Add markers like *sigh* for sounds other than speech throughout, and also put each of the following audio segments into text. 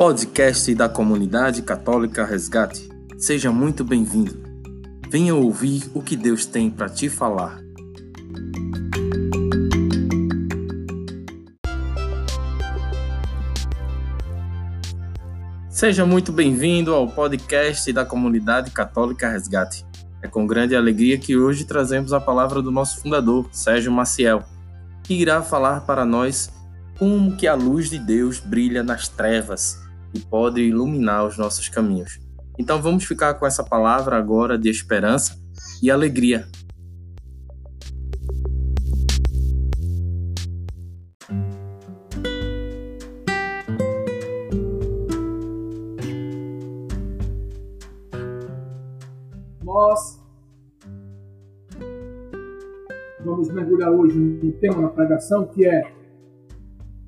podcast da comunidade católica Resgate. Seja muito bem-vindo. Venha ouvir o que Deus tem para te falar. Seja muito bem-vindo ao podcast da comunidade católica Resgate. É com grande alegria que hoje trazemos a palavra do nosso fundador, Sérgio Maciel, que irá falar para nós como que a luz de Deus brilha nas trevas e pode iluminar os nossos caminhos. Então vamos ficar com essa palavra agora de esperança e alegria. Nós vamos mergulhar hoje no tema da pregação que é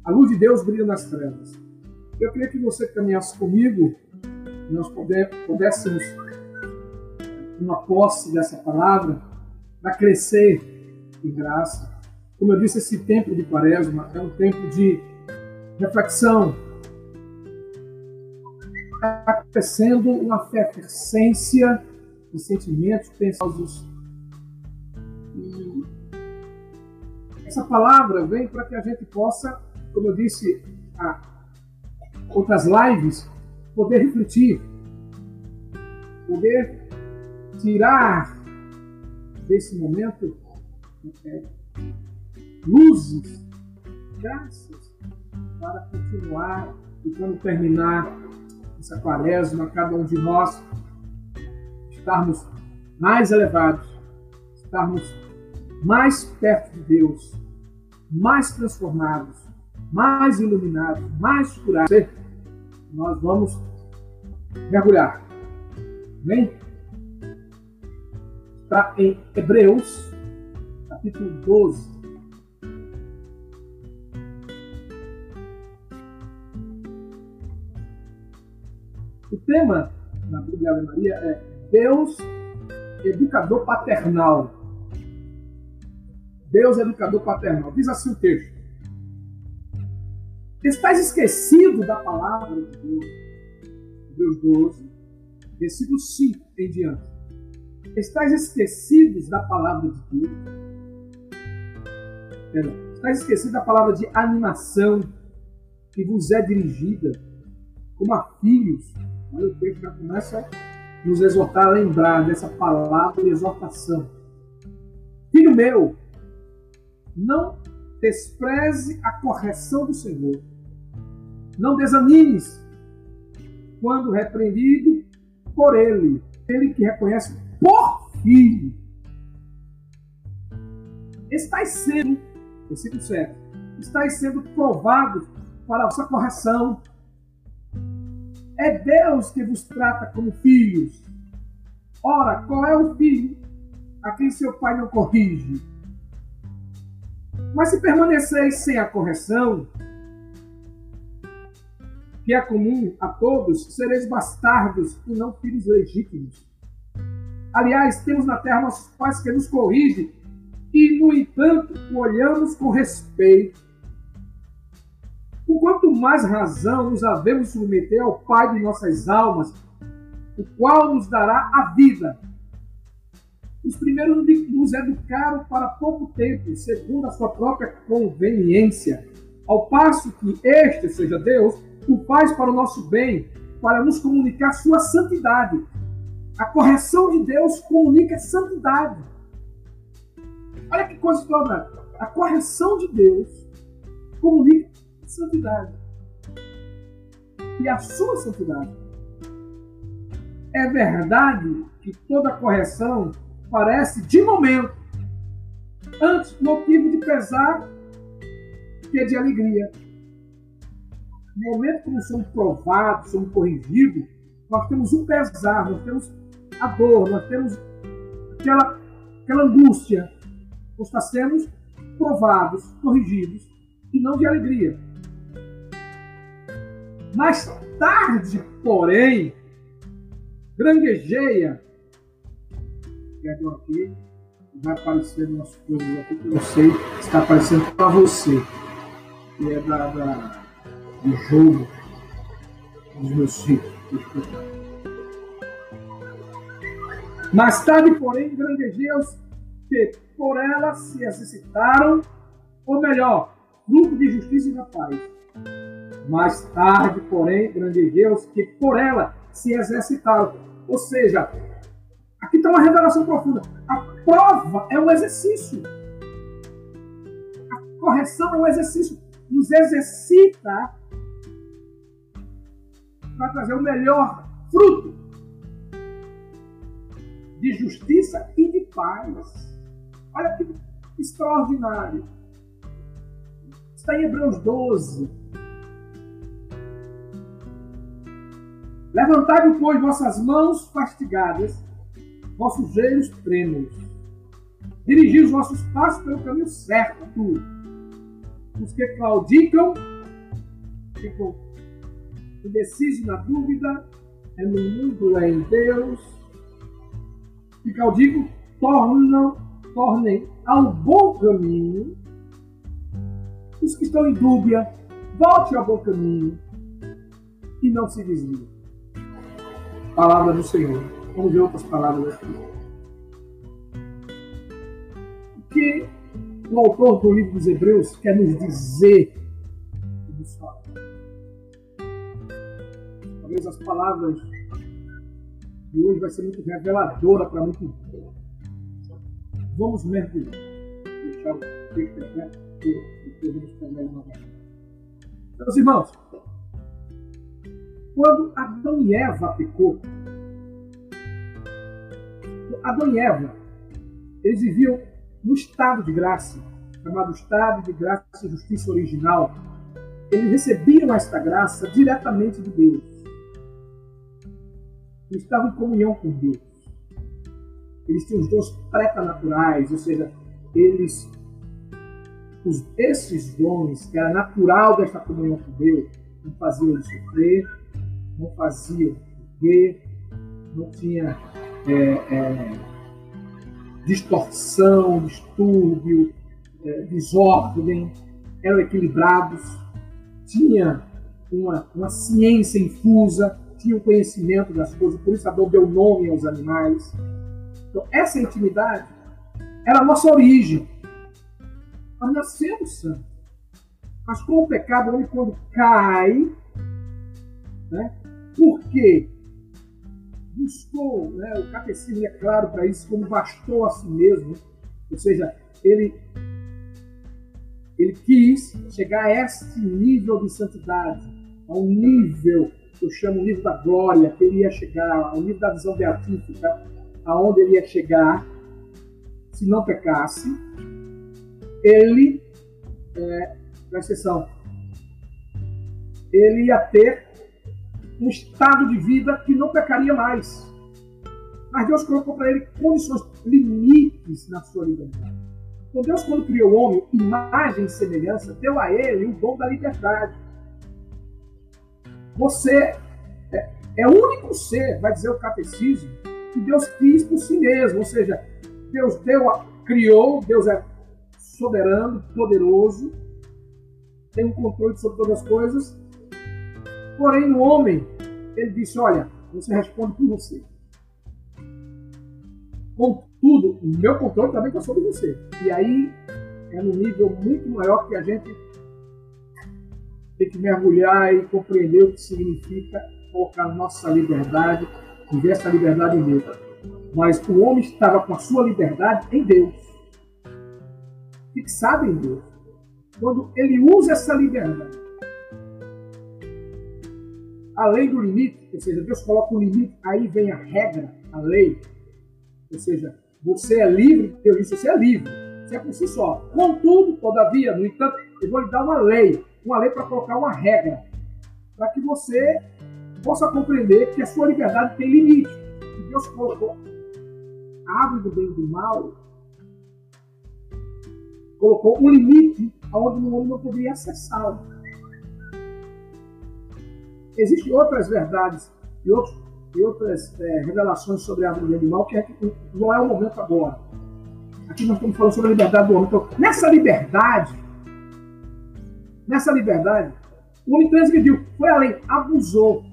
a luz de Deus brilha nas trevas. Eu queria que você caminhasse comigo, nós pudéssemos uma posse dessa palavra para crescer em graça. Como eu disse, esse tempo de quaresma é um tempo de reflexão. Está crescendo uma efervescência de sentimentos pensados. E essa palavra vem para que a gente possa como eu disse a outras lives, poder refletir, poder tirar desse momento é, luzes, graças, para continuar e quando terminar essa quaresma, cada um de nós estarmos mais elevados, estarmos mais perto de Deus, mais transformados, mais iluminados, mais curados, nós vamos mergulhar. Vem? Está em Hebreus, capítulo 12. O tema na Bíblia Ave Maria é Deus educador paternal. Deus educador paternal. Diz assim o texto. Estás esquecido da palavra de Deus. Hebreus 12, versículo 5 em diante. Estás esquecidos da palavra de Deus. Perdão. Estás esquecido da palavra de animação que vos é dirigida como a filhos. Olha o texto já começa a nos exortar a lembrar dessa palavra de exortação. Filho meu, não despreze a correção do Senhor não desanimes quando repreendido por ele, ele que reconhece por filho. Estais sendo, versículo 7, estais sendo provados para a vossa correção. É Deus que vos trata como filhos. Ora, qual é o filho a quem seu pai não corrige? Mas se permaneceis sem a correção, que é comum a todos, sereis bastardos e não filhos legítimos. Aliás, temos na terra nossos pais que nos corrigem e, no entanto, olhamos com respeito. Com quanto mais razão nos havemos submeter ao Pai de nossas almas, o qual nos dará a vida. Os primeiros nos educaram para pouco tempo, segundo a sua própria conveniência, ao passo que este, seja Deus, o faz para o nosso bem, para nos comunicar sua santidade. A correção de Deus comunica santidade. Olha que coisa toda. A correção de Deus comunica santidade. E a sua santidade. É verdade que toda correção parece, de momento, antes motivo de pesar que de alegria no momento que nós somos provados, somos corrigidos, nós temos um pesar, nós temos a dor, nós temos aquela, aquela angústia. Nós estamos sendo provados, corrigidos, e não de alegria. Mais tarde, porém, granguejeia, perdão aqui, vai aparecer no nosso plano aqui, que eu sei, está aparecendo para você, que é da, da de jogo. dos meus filhos. Mais tarde, porém, grandejei-os que por ela se exercitaram, ou melhor, fruto de justiça e da paz. Mais tarde, porém, grandejei-os que por ela se exercitaram. Ou seja, aqui está uma revelação profunda. A prova é um exercício. A correção é um exercício. Nos exercita para trazer o melhor fruto de justiça e de paz. Olha que extraordinário. Está em Hebreus 12. Levantai, pois, vossas mãos fastigadas, vossos joelhos trêmulos. Dirigi os vossos passos pelo caminho certo. Os que claudicam ficam indecisos na dúvida, é no mundo, é em Deus. E caudico tornam, tornem ao bom caminho os que estão em dúvida, volte ao bom caminho e não se desviem. Palavra do Senhor. Vamos ver outras palavras aqui. O que o autor do livro dos Hebreus quer nos dizer Talvez as palavras de hoje vai ser muito reveladora para muitos. Vamos mergulhar. Deixar o texto aberto e novamente. Meus irmãos, quando Adão e Eva pecou, Adão e Eva, eles viviam no estado de graça, chamado estado de graça e justiça original. Eles recebiam esta graça diretamente de Deus. Eles estavam em comunhão com Deus. Eles tinham os dons pretanaturais, ou seja, eles, os, esses dons, que era natural desta comunhão com Deus, não faziam eles sofrer, não faziam ver, não tinha é, é, distorção, distúrbio, é, desordem, eram equilibrados, tinha uma, uma ciência infusa, tinha o conhecimento das coisas, por isso Adão deu nome aos animais. Então, essa intimidade era a nossa origem. Nós nascemos santos. Mas com o pecado, o homem quando cai, né, porque buscou, né, o catecismo é claro para isso, como bastou a si mesmo, ou seja, ele, ele quis chegar a este nível de santidade, a um nível que eu chamo o nível da glória, que ele ia chegar, ao nível da visão beatífica, aonde ele ia chegar, se não pecasse, ele, é, presta atenção, ele ia ter um estado de vida que não pecaria mais. Mas Deus colocou para ele condições, limites na sua liberdade. Então Deus, quando criou o homem, imagem e semelhança, deu a ele o dom da liberdade. Você é, é o único ser, vai dizer o catecismo, que Deus quis por si mesmo. Ou seja, Deus deu, criou, Deus é soberano, poderoso, tem um controle sobre todas as coisas. Porém, no homem, ele disse: Olha, você responde por você. Contudo, o meu controle também está sobre você. E aí é num nível muito maior que a gente tem que mergulhar e compreender o que significa colocar nossa liberdade, viver essa liberdade em Deus. Mas o homem estava com a sua liberdade em Deus, fixado em Deus. Quando ele usa essa liberdade além do limite, ou seja, Deus coloca um limite, aí vem a regra, a lei. Ou seja, você é livre, Deus disse, você é livre. Você é por si só. Contudo, todavia, no entanto, eu vou lhe dar uma lei, uma lei para colocar uma regra, para que você possa compreender que a sua liberdade tem limite. E Deus colocou a árvore do bem e do mal, colocou um limite aonde o homem não poderia acessá-lo. Existem outras verdades e, outros, e outras é, revelações sobre a árvore do animal que, é que não é o momento agora. Aqui nós estamos falando sobre a liberdade do homem. Então, nessa liberdade, nessa liberdade, o homem transgrediu, foi além, abusou.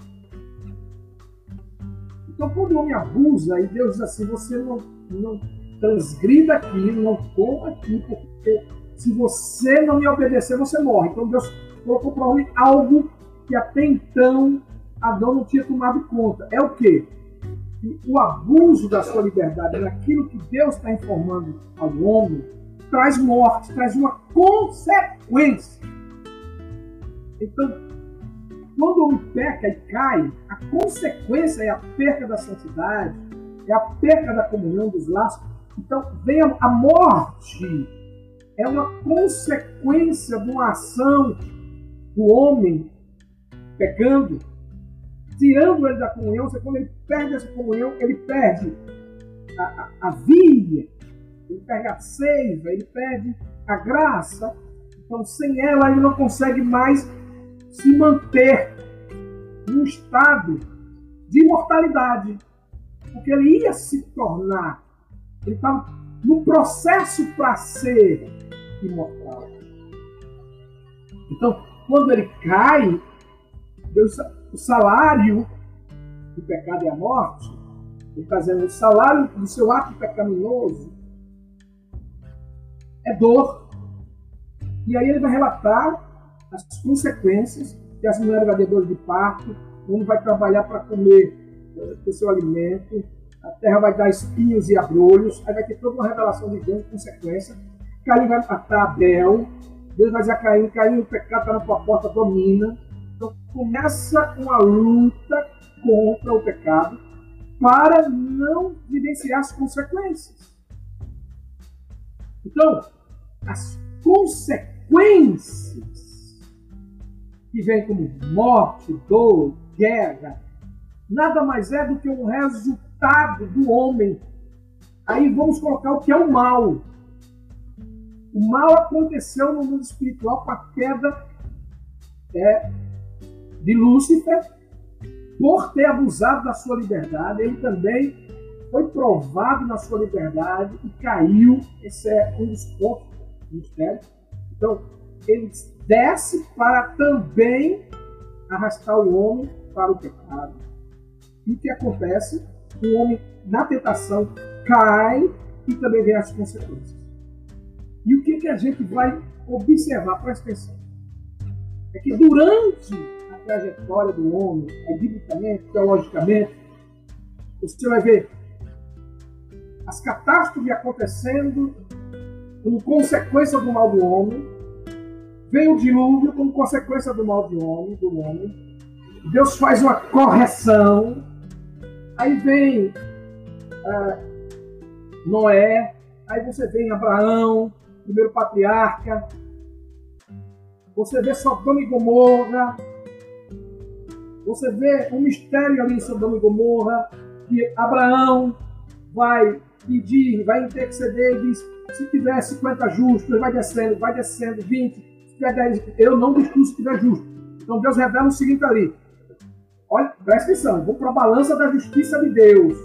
Então, quando o homem abusa e Deus diz assim: você não, não transgrida aquilo, não coma aquilo, porque se você não me obedecer, você morre. Então, Deus colocou para o homem algo que até então Adão não tinha tomado conta. É o quê? O abuso da sua liberdade naquilo que Deus está informando ao homem traz morte, traz uma consequência. Então, quando homem peca e cai, a consequência é a perca da santidade, é a perca da comunhão dos laços. Então, vem a, morte, é uma consequência de uma ação do homem pecando, tirando ele da comunhão. Quando ele perde essa comunhão, ele perde a, a, a via, ele perde a seiva, ele perde a graça. Então, sem ela, ele não consegue mais se manter num estado de imortalidade. Porque ele ia se tornar, ele estava no processo para ser imortal. Então, quando ele cai, Deus, o salário do pecado é a morte. Ele está dizendo, o salário do seu ato pecaminoso é dor. E aí ele vai relatar as consequências que as mulheres dor de parto, homem vai trabalhar para comer o seu alimento, a terra vai dar espinhos e abrolhos, aí vai ter toda uma revelação de Deus, consequência. Caim vai matar Abel, Deus vai dizer a Caim, Caim, o pecado está na tua porta, domina. Então começa uma luta contra o pecado para não vivenciar as consequências. Então, as consequências que vem como morte, dor, guerra, nada mais é do que um resultado do homem. Aí vamos colocar o que é o mal. O mal aconteceu no mundo espiritual com a queda é, de Lúcifer, por ter abusado da sua liberdade. Ele também foi provado na sua liberdade e caiu. Esse é um dos pontos do mistério. Então, ele desce para também arrastar o homem para o pecado. E o que acontece? O homem, na tentação, cai e também vem as consequências. E o que, que a gente vai observar? Presta atenção. É que durante a trajetória do homem, biblicamente, teologicamente, você vai ver as catástrofes acontecendo como consequência do mal do homem, Vem o dilúvio como consequência do mal do homem, do homem. Deus faz uma correção. Aí vem ah, Noé. Aí você vê Abraão, primeiro patriarca. Você vê Sodoma e Gomorra. Você vê um mistério ali em Sodoma e Gomorra. Que Abraão vai pedir, vai interceder e diz: se tiver 50 justos, vai descendo, vai descendo, 20, eu não discuto se estiver justo. Então Deus revela o seguinte ali. Olha, presta atenção, vou para a balança da justiça de Deus.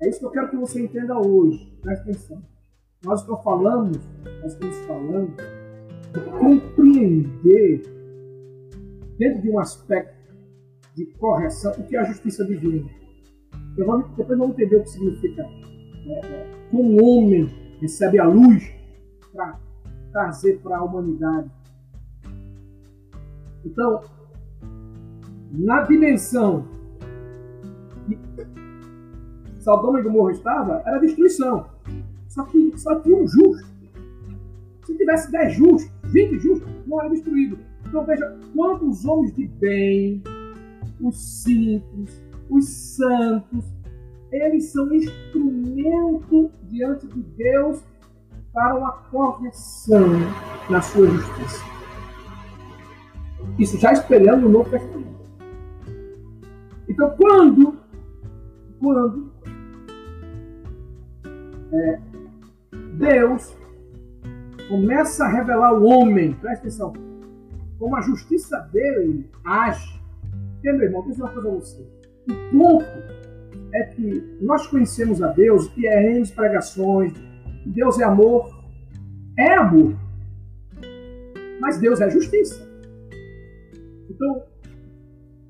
É isso que eu quero que você entenda hoje. Presta atenção. Nós estamos falando, nós estamos falando de compreender dentro de um aspecto de correção o que é a justiça divina. Eu vou, depois vamos entender o que significa é, é, como o homem recebe a luz para trazer para a humanidade. Então, na dimensão que Sodoma e Gomorra estava, era destruição. Só que só tinha um justo. Se tivesse 10 justos, 20 justos, não era destruído. Então veja, quantos homens de bem, os simples, os santos, eles são instrumento diante de Deus para uma correção na sua justiça. Isso já espelhando o Novo Testamento. Então, quando, quando é, Deus começa a revelar ao homem, presta atenção, como a justiça dele age, porque, meu irmão, deixa eu uma coisa a você. O ponto é que nós conhecemos a Deus e é em pregações, Deus é amor, é amor. Mas Deus é justiça. Então,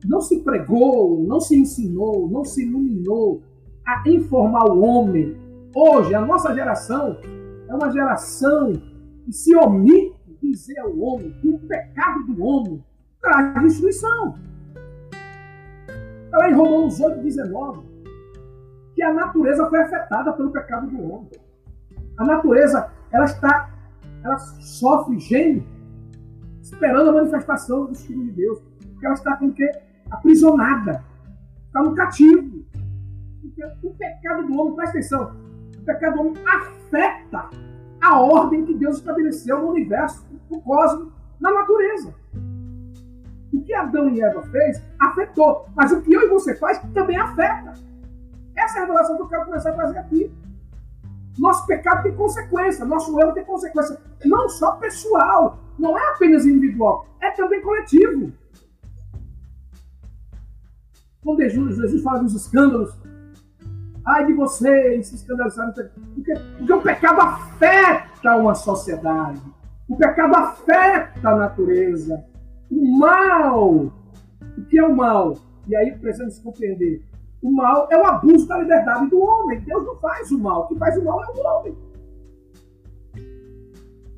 não se pregou, não se ensinou, não se iluminou a informar o homem. Hoje, a nossa geração é uma geração que se omite dizer ao homem que o pecado do homem traz destruição. Está lá em Romanos 8, 19, que a natureza foi afetada pelo pecado do homem. A natureza, ela está, ela sofre gênio, esperando a manifestação do Espírito de Deus. Porque ela está com o quê? Aprisionada. Está no cativo. Porque o pecado do homem, presta atenção, o pecado do homem afeta a ordem que Deus estabeleceu no universo, no cosmos, na natureza. O que Adão e Eva fez afetou, mas o que eu e você faz também afeta. Essa é a revelação que eu quero começar a trazer aqui. Nosso pecado tem consequência, nosso erro tem consequência, não só pessoal, não é apenas individual, é também coletivo. Quando Jesus, fala dos escândalos, ai de vocês se escandalizaram, porque, porque o pecado afeta uma sociedade, o pecado afeta a natureza, o mal. O que é o mal? E aí precisamos compreender. O mal é o abuso da liberdade do homem. Deus não faz o mal. Que faz o mal é o homem.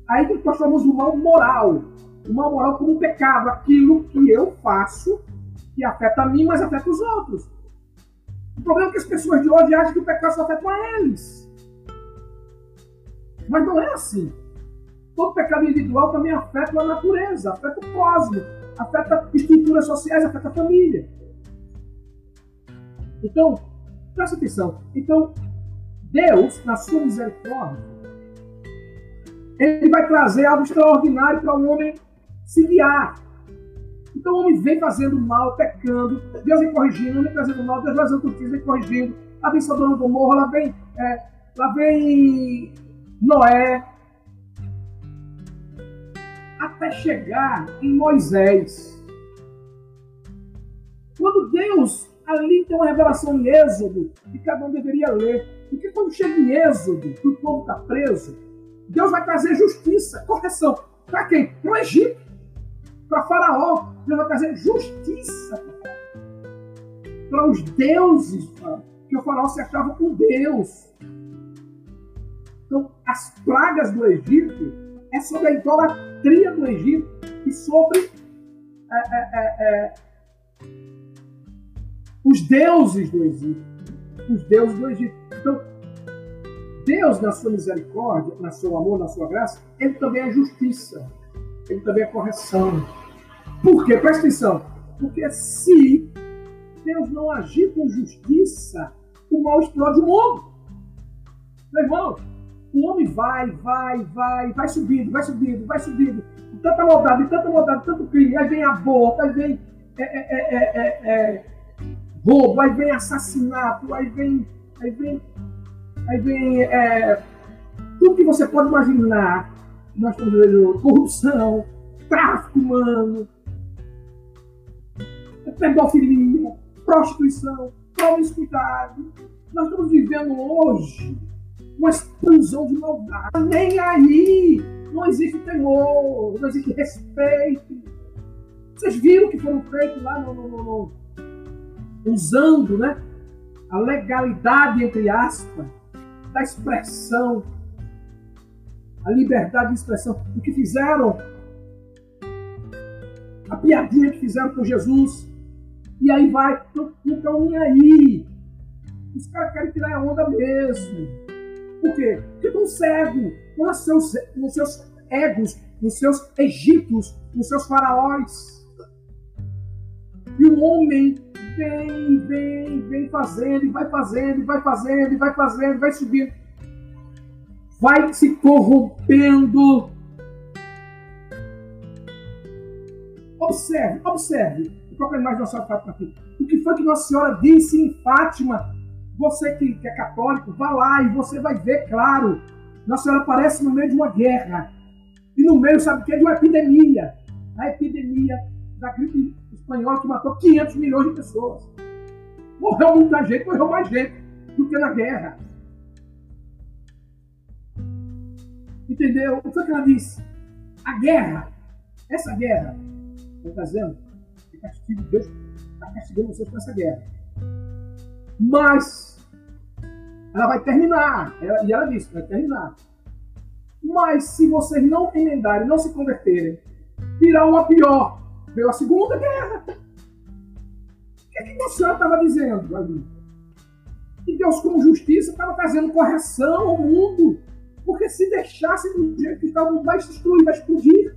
Aí que nós chamamos o mal moral. O mal moral como um pecado. Aquilo que eu faço que afeta a mim, mas afeta os outros. O problema é que as pessoas de hoje acham que o pecado só afeta a eles. Mas não é assim. Todo pecado individual também afeta a natureza, afeta o cosmos, afeta estruturas sociais, afeta a família. Então, presta atenção. Então, Deus, na sua misericórdia, ele vai trazer algo extraordinário para o homem se guiar. Então o homem vem fazendo mal, pecando, Deus vem corrigindo, vem trazendo mal, Deus vai fazendo justiça, vem corrigindo. Lá vem Sodoma Gomorra, lá vem, é, lá vem Noé, até chegar em Moisés. Quando Deus ali tem uma revelação em Êxodo que cada um deveria ler. Porque quando chega em Êxodo, que o povo está preso, Deus vai trazer justiça, correção. Para quem? Para o Egito. Para Faraó. Deus vai trazer justiça. Para os deuses, que o Faraó se achava com Deus. Então, as pragas do Egito é sobre a idolatria do Egito e sobre é, é, é, é os deuses do Egito. Os deuses do Egito. Então, Deus, na sua misericórdia, na seu amor, na sua graça, ele também é justiça. Ele também é correção. Por quê? Presta atenção. Porque se Deus não agir com justiça, o mal explode o mundo. Meu irmão, o homem vai, vai, vai, vai subindo, vai subindo, vai subindo. Tanta maldade, tanta maldade, tanto crime. Aí vem aborto, aí vem é, é, é, é roubo, aí vem assassinato, aí vem. Aí vem. Aí vem. É, tudo que você pode imaginar. Nós estamos vendo corrupção, tráfico humano, pedofilia, prostituição, promiscuidade. Nós estamos vivendo hoje uma explosão de maldade. Nem aí não existe temor, não existe respeito. Vocês viram o que foram feitos lá no, no, no, usando né, a legalidade, entre aspas, da expressão, a liberdade de expressão. O que fizeram, a piadinha que fizeram com Jesus, e aí vai, não estão aí. Os caras querem tirar a onda mesmo. Por quê? Porque estão cegos nos seus, nos seus egos, nos seus egípcios, nos seus faraós. E o homem vem, vem, vem fazendo, e vai fazendo, e vai fazendo, e vai fazendo, vai subindo. Vai se corrompendo. Observe, observe. Coloca mais Nossa Senhora aqui. O que foi que Nossa Senhora disse em Fátima? Você que, que é católico, vá lá e você vai ver, claro. Nossa Senhora aparece no meio de uma guerra. E no meio, sabe o que? De uma epidemia. A epidemia da gripe espanhola que matou 500 milhões de pessoas. Morreu muita gente, morreu mais gente do que na guerra. Entendeu? O que, é ela disse? A guerra, essa guerra, está dizendo, é castigo de Deus castigando vocês com essa guerra. Mas ela vai terminar. Ela, e ela disse, vai terminar. Mas se vocês não emendarem, não se converterem, virá uma pior. Veio a Segunda Guerra. O que, é que estava dizendo ali? Que Deus, com justiça, estava trazendo correção ao mundo. Porque se deixasse do jeito que estava, vai se destruir, vai explodir.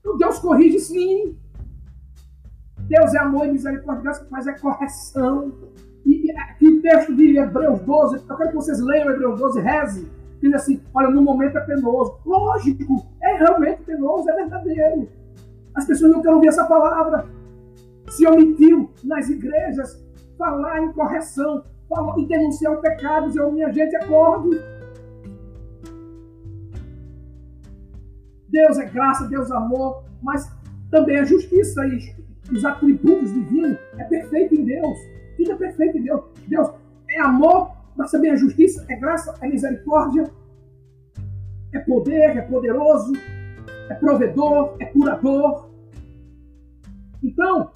Então Deus corrige sim. Deus é amor e misericórdia, mas é correção. E, e o texto de Hebreus 12, eu quero que vocês leiam Hebreus 12, reze. Diz assim: olha, no momento é penoso. Lógico, é realmente penoso, é verdadeiro. As pessoas não querem ouvir essa palavra. Se omitiu nas igrejas falar em correção, falar e denunciar o pecado, dizer, minha gente, acorde. Deus é graça, Deus é amor, mas também é justiça e os atributos divinos é perfeito em Deus. Tudo é perfeito em Deus. Deus é amor, mas também é justiça, é graça, é misericórdia, é poder, é poderoso, é provedor, é curador. Então,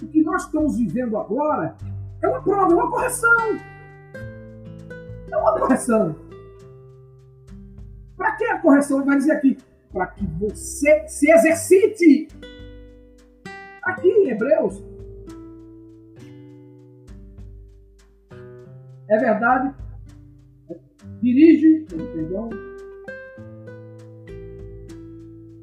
o que nós estamos vivendo agora é uma prova, é uma correção. É uma correção. Para que a correção? Ele vai dizer aqui, para que você se exercite. Aqui em Hebreus. É verdade. Dirige, perdão.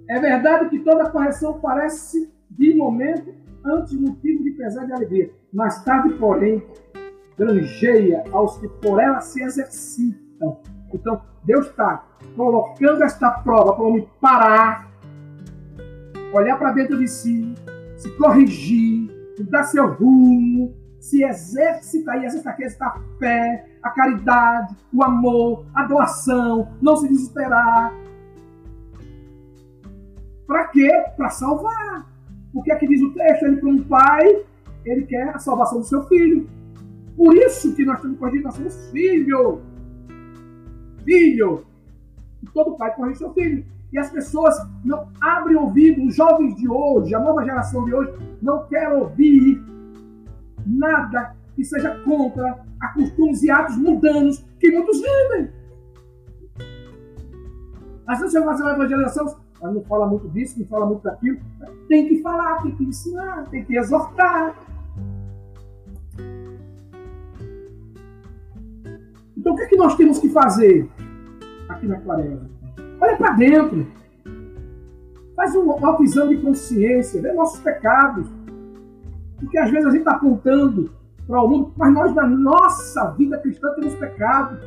É verdade que toda correção parece de momento antes motivo de pesar de alegria. Mais tarde, porém, granjeia aos que por ela se exercitam. Então, Deus está colocando esta prova para o homem parar, olhar para dentro de si, se corrigir, dar seu rumo, se exercitar e exercitar a fé, a caridade, o amor, a doação, não se desesperar. Para quê? Para salvar. Porque aqui diz o texto, ele como pai, ele quer a salvação do seu filho. Por isso que nós temos corrigido, nós somos filho. Filho. E todo pai corrige seu filho. E as pessoas não abrem ouvido, os jovens de hoje, a nova geração de hoje, não quer ouvir nada que seja contra a costumes e atos mundanos que muitos vivem. Às vezes você vai fazer uma ela não fala muito disso, não fala muito daquilo. Tem que falar, tem que ensinar, tem que exortar. Então o que, é que nós temos que fazer aqui na Clareza? Olha para dentro. Faz um autoexame de consciência, vê nossos pecados. Porque às vezes a gente está apontando para o mundo, mas nós na nossa vida cristã temos pecado.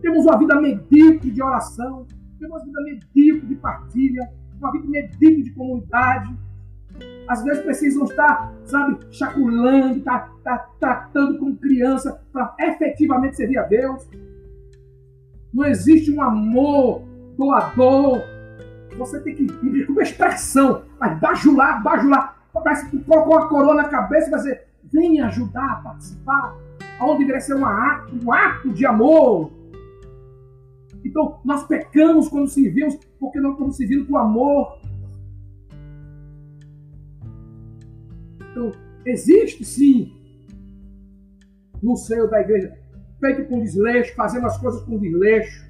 Temos uma vida medíocre de oração ter uma vida medíocre de partilha, uma vida medíocre de comunidade. Às vezes precisam estar, sabe, chaculando, tá, tá, tratando como criança para efetivamente servir a Deus. Não existe um amor doador. Você tem que viver com uma expressão, mas bajular, bajular. Parece que colocou a coroa na cabeça e vai dizer: venha ajudar a participar. Onde deveria ser um ato, um ato de amor então, nós pecamos quando servimos porque não estamos servindo com amor. Então, existe sim no seio da igreja feito com desleixo, fazendo as coisas com desleixo.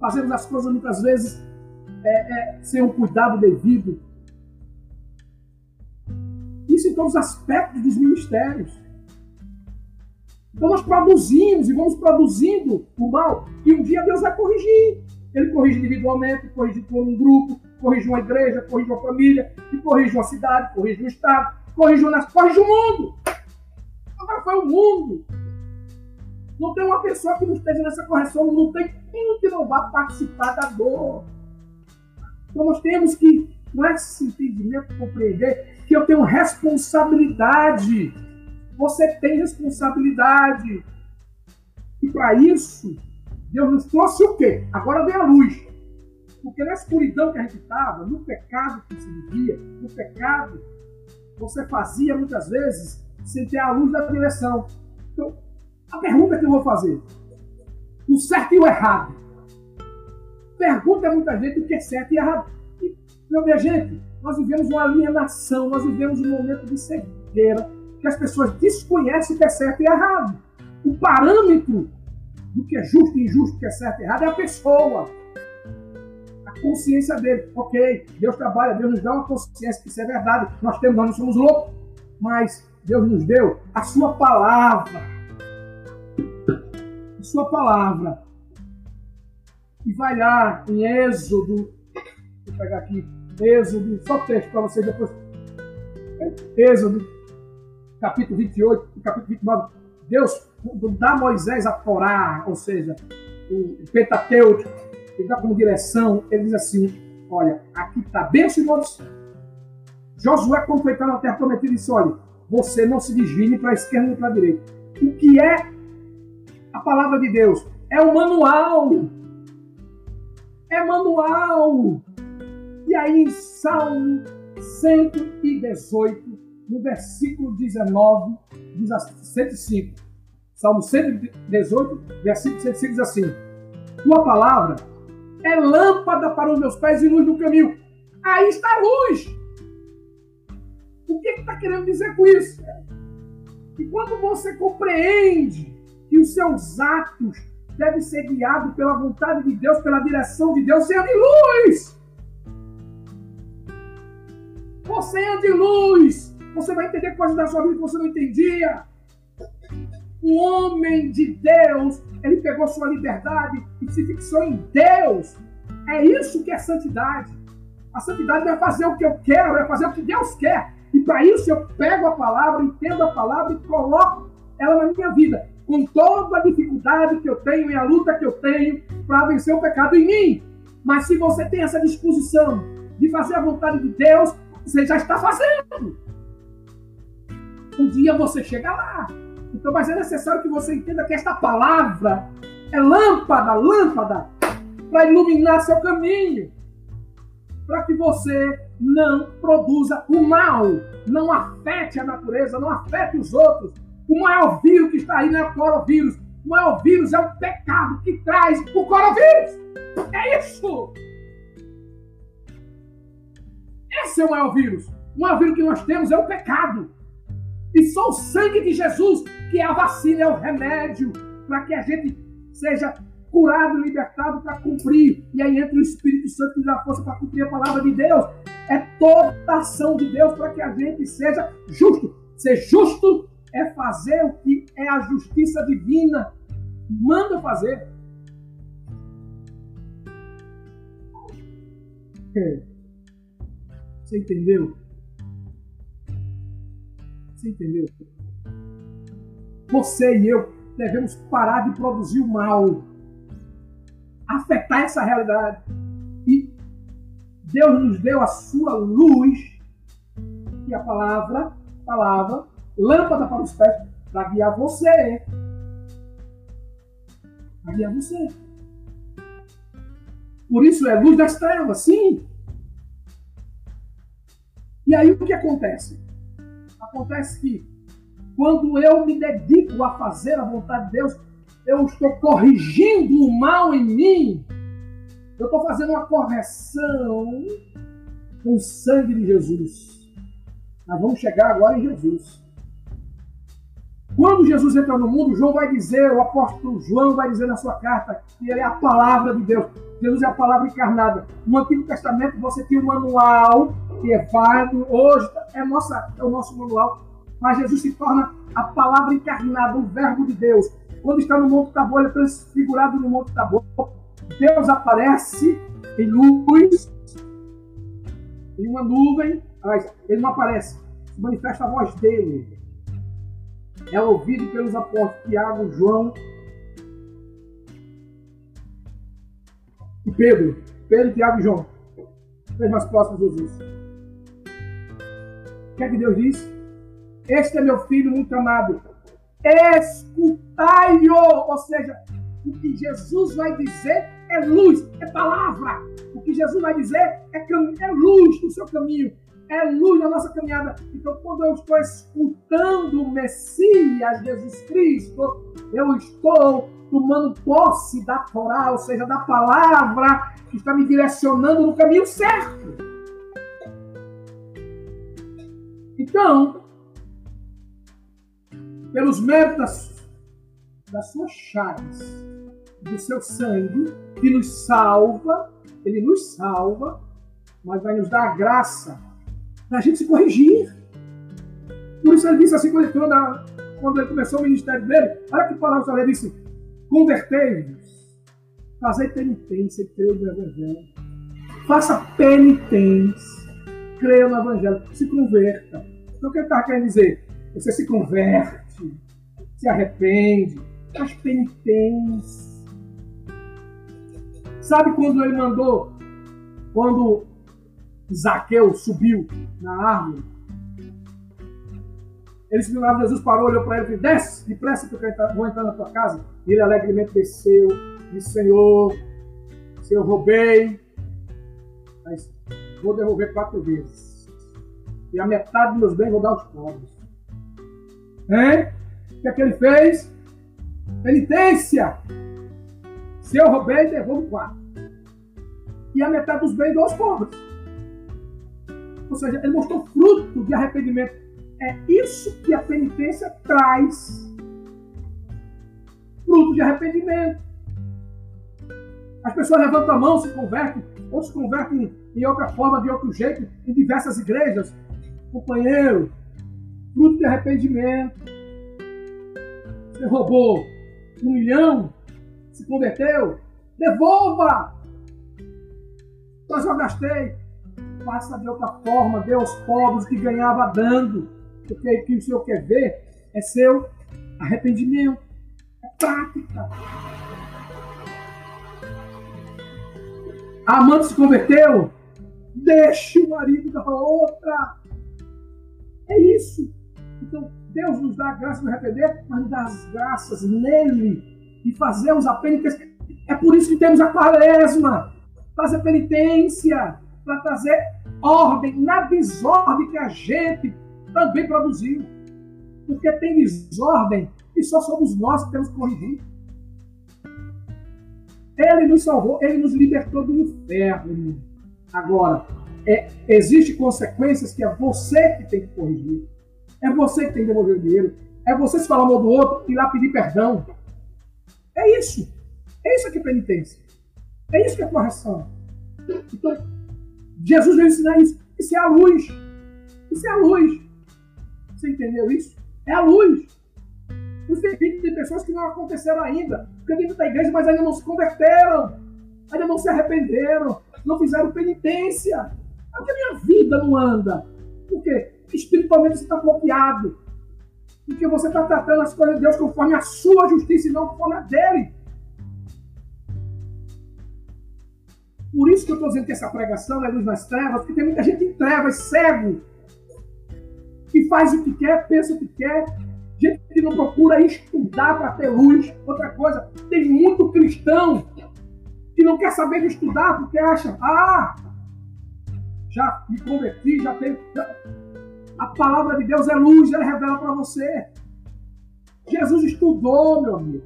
Fazemos as coisas muitas vezes é, é, sem um cuidado devido. Em todos os aspectos dos ministérios. Então nós produzimos e vamos produzindo o mal e um dia Deus vai corrigir. Ele corrige individualmente, corrige por um grupo, corrige uma igreja, corrige uma família, e corrige uma cidade, corrige um estado, corrige, uma, corrige o mundo. Agora foi o mundo. Não tem uma pessoa que não esteja nessa correção, não tem quem que não vá participar da dor. Então nós temos que, esse entendimento, compreender que eu tenho responsabilidade você tem responsabilidade. E para isso, Deus nos trouxe o quê? Agora vem a luz. Porque na escuridão que a gente estava, no pecado que se vivia, no pecado, você fazia muitas vezes sem ter a luz da direção. Então, a pergunta que eu vou fazer: o certo e o errado. Pergunta muita gente o que é certo e errado. Meu bem, gente, nós vivemos uma alienação, nós vivemos um momento de cegueira, que as pessoas desconhecem o que é certo e errado. O parâmetro do que é justo e injusto, que é certo e errado, é a pessoa. A consciência dele. Ok, Deus trabalha, Deus nos dá uma consciência que isso é verdade. Nós temos, nós não somos loucos. Mas Deus nos deu a sua palavra. A sua palavra. E vai lá em Êxodo. Vou pegar aqui. Êxodo, só texto para vocês depois. Êxodo, capítulo 28, capítulo 29. Deus dá a Moisés a Torá, ou seja, o Pentateuco, ele dá como direção, ele diz assim: olha, aqui está bem, senhores. Josué, quando foi na terra prometida, disse: olha, você não se desvie para a esquerda nem para a direita. O que é a palavra de Deus? É o manual. É manual. Aí, em Salmo 118, no versículo 19, diz assim, 105. Salmo 118, versículo 105 diz assim: Tua palavra é lâmpada para os meus pés e luz no caminho. Aí está a luz. O que está querendo dizer com isso? Que quando você compreende que os seus atos devem ser guiados pela vontade de Deus, pela direção de Deus, você anda em luz. Você anda em luz. Você vai entender coisas da sua vida que você não entendia. Um homem de Deus, ele pegou sua liberdade e se fixou em Deus. É isso que é santidade. A santidade não é fazer o que eu quero, é fazer o que Deus quer. E para isso eu pego a palavra, entendo a palavra e coloco ela na minha vida. Com toda a dificuldade que eu tenho e a luta que eu tenho para vencer o pecado em mim. Mas se você tem essa disposição de fazer a vontade de Deus, você já está fazendo. Um dia você chega lá. Então, mas é necessário que você entenda que esta palavra é lâmpada, lâmpada, para iluminar seu caminho. Para que você não produza o mal, não afete a natureza, não afete os outros. O maior vírus que está aí não é o coronavírus. O maior vírus é o pecado que traz o coronavírus. É isso! Esse é o maior vírus. O maior vírus que nós temos é o pecado. E só o sangue de Jesus, que é a vacina, é o remédio para que a gente seja curado, libertado para cumprir. E aí entra o Espírito Santo que dá força para cumprir a palavra de Deus. É toda a ação de Deus para que a gente seja justo. Ser justo é fazer o que é a justiça divina. Manda fazer. Você entendeu? Você entendeu? Você e eu devemos parar de produzir o mal, afetar essa realidade. E Deus nos deu a sua luz, e a palavra, palavra, lâmpada para os pés, para guiar você. Para guiar você. Por isso é luz das trevas, sim. E aí o que acontece? Acontece que quando eu me dedico a fazer a vontade de Deus, eu estou corrigindo o mal em mim. Eu estou fazendo uma correção com o sangue de Jesus. Nós vamos chegar agora em Jesus. Quando Jesus entra no mundo, João vai dizer, o apóstolo João vai dizer na sua carta, que ele é a palavra de Deus. Jesus é a palavra encarnada. No Antigo Testamento você tinha um manual que é válido, hoje é, nossa, é o nosso manual, mas Jesus se torna a palavra encarnada, o verbo de Deus. Quando está no Monte Tabor, ele é transfigurado no Monte Tabor. Deus aparece em luz, em uma nuvem, mas ele não aparece, se manifesta a voz dele. É ouvido pelos apóstolos Tiago, João e Pedro. Pedro, Tiago e João. Três mais próximos Jesus. O que é que Deus diz? Este é meu filho muito amado. Escutai-o! Ou seja, o que Jesus vai dizer é luz, é palavra. O que Jesus vai dizer é, é luz no seu caminho, é luz na nossa caminhada. Então, quando eu estou escutando o Messias, Jesus Cristo, eu estou tomando posse da Torá, ou seja, da palavra que está me direcionando no caminho certo. Então, pelos méritos das, suas chagas, do seu sangue, que nos salva, ele nos salva, mas vai nos dar a graça da gente se corrigir. Por isso ele disse assim quando ele, quando ele começou o ministério dele, olha que palavra ele disse, convertei-vos, fazei penitência e creio no Evangelho. Faça penitência, creia no Evangelho, se converta. Então o que ele está querendo dizer? Você se converte, se arrepende, faz penitência. Sabe quando ele mandou, quando Zaqueu subiu na árvore. Ele subiu na árvore, Jesus parou, olhou para ele e disse: Desce, depressa que eu vou entrar na tua casa. E ele alegremente desceu, disse: Senhor, se eu roubei, mas vou devolver quatro vezes. E a metade dos meus bens vou dar aos pobres. Hein? O que é que ele fez? Penitência! Se eu roubei, devolvo quatro. E a metade dos bens dou aos pobres. Ou seja, ele mostrou fruto de arrependimento. É isso que a penitência traz. Fruto de arrependimento. As pessoas levantam a mão, se convertem, ou se convertem em outra forma, de outro jeito, em diversas igrejas. Companheiro, fruto de arrependimento. Você roubou um milhão, se converteu, devolva! Mas eu gastei faça de outra forma, dê aos pobres que ganhava dando. Porque o que o Senhor quer ver é seu arrependimento, é prática. A amante se converteu, deixe o marido da outra. É isso. Então, Deus nos dá a graça de arrepender, mas nos dá as graças nele e fazemos a penitência. É por isso que temos a quaresma. Fazer penitência para trazer ordem na desordem que a gente também produziu. Porque tem desordem e só somos nós que temos que corrigir. Ele nos salvou, ele nos libertou do inferno. Agora, é, existem consequências que é você que tem que corrigir. É você que tem que devolver o dinheiro. É você se falar mal do outro e lá pedir perdão. É isso. É isso que é penitência. É isso que é correção. Então, Jesus veio ensinar isso. Isso é a luz. Isso é a luz. Você entendeu isso? É a luz. Os defeitos tem pessoas que não aconteceram ainda, porque dentro da igreja, mas ainda não se converteram, ainda não se arrependeram, não fizeram penitência. Porque a minha vida não anda. Por quê? Espiritualmente você está bloqueado. Porque você está tratando as coisas de Deus conforme a sua justiça e não conforme a dele. Por isso que eu estou dizendo que essa pregação é luz nas trevas, porque tem muita gente em trevas, cego, que faz o que quer, pensa o que quer, gente que não procura estudar para ter luz. Outra coisa, tem muito cristão que não quer saber de estudar porque acha, ah, já me converti, já tenho. Já... A palavra de Deus é luz, ela revela para você. Jesus estudou, meu amigo.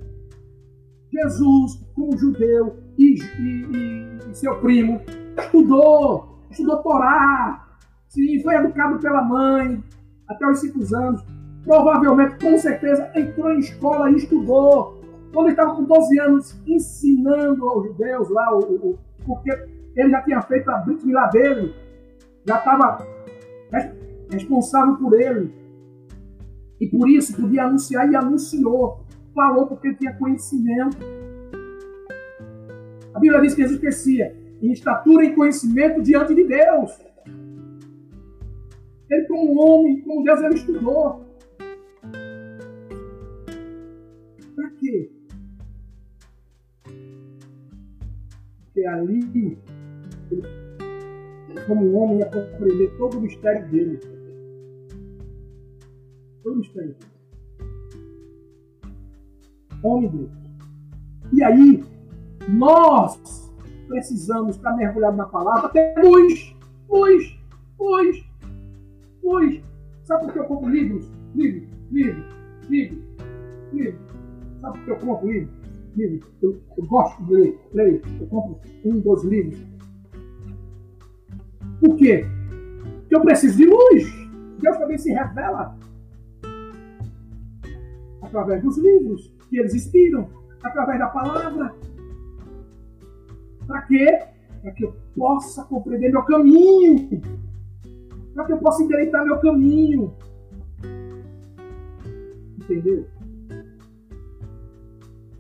Jesus, como judeu, e, e, e seu primo estudou, estudou Torá, sim, foi educado pela mãe até os cinco anos. Provavelmente, com certeza, entrou em escola e estudou. Quando ele estava com 12 anos, ensinando aos judeus lá, o, o, porque ele já tinha feito a Brit Milá dele, já estava responsável por ele. E por isso podia anunciar e anunciou. Falou porque ele tinha conhecimento. A Bíblia diz que Jesus crescia em estatura e conhecimento diante de Deus. Ele, como homem, como Deus, ele estudou. Para quê? Porque ali, ele, como homem, ia compreender todo o mistério dele. Todo o mistério dele. Homem Deus. E aí, nós precisamos estar mergulhados na palavra, ter luz, luz, luz, luz. Sabe por que eu compro livros? Livros, livros, livros, livros. Sabe por que eu compro livros? Livros. Eu, eu gosto de ler, leio. Eu compro um, dois livros. Por quê? Porque eu preciso de luz. Deus também se revela através dos livros que eles inspiram, através da palavra. Para quê? Para que eu possa compreender meu caminho. Para que eu possa endireitar meu caminho. Entendeu?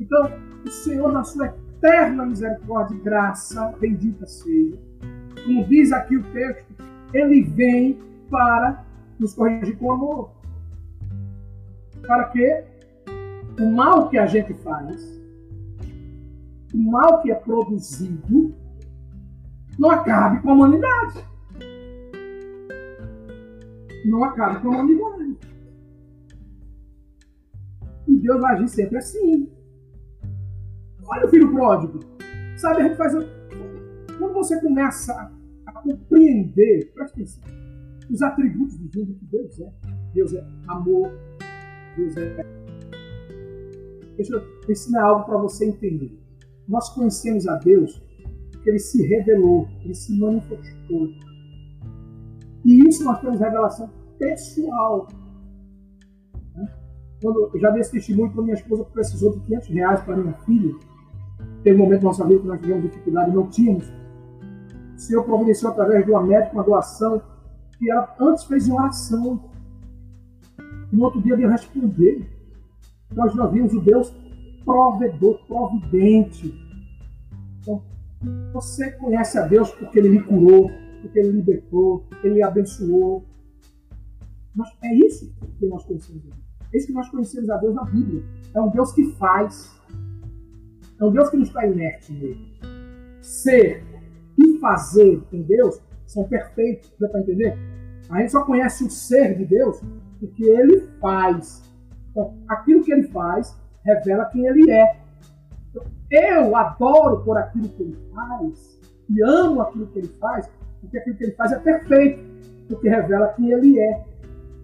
Então, o Senhor, na sua eterna misericórdia e graça, bendita seja, como diz aqui o texto, ele vem para nos corrigir com amor. Para que o mal que a gente faz, o mal que é produzido, não acabe com a humanidade. Não acabe com a humanidade. E Deus vai agir sempre assim. Olha o filho pródigo. Sabe, a gente faz. Quando você começa a compreender, presta atenção, os atributos divinos que Deus é. Deus é amor, Deus é. Deixa eu ensinar algo para você entender. Nós conhecemos a Deus porque ele se revelou, ele se manifestou. E isso nós temos revelação pessoal. Né? Quando eu já dei esse testemunho para minha esposa que precisou de 500 reais para minha filha, Teve um momento na nossa vida que nós tivemos dificuldade e não tínhamos. O Senhor providenciou através de uma médica uma doação que ela antes fez uma oração. E no outro dia Deus respondeu. Nós já vimos o Deus provedor, providente. Então, você conhece a Deus porque Ele lhe curou, porque Ele libertou, Ele lhe abençoou. Mas é isso que nós conhecemos a Deus. É isso que nós conhecemos a Deus na Bíblia. É um Deus que faz. É um Deus que não está inerte nele. Ser e fazer em Deus são perfeitos. Dá para entender? A gente só conhece o ser de Deus porque ele faz. Então, aquilo que ele faz revela quem ele é. Então, eu adoro por aquilo que ele faz e amo aquilo que ele faz, porque aquilo que ele faz é perfeito, porque revela quem ele é.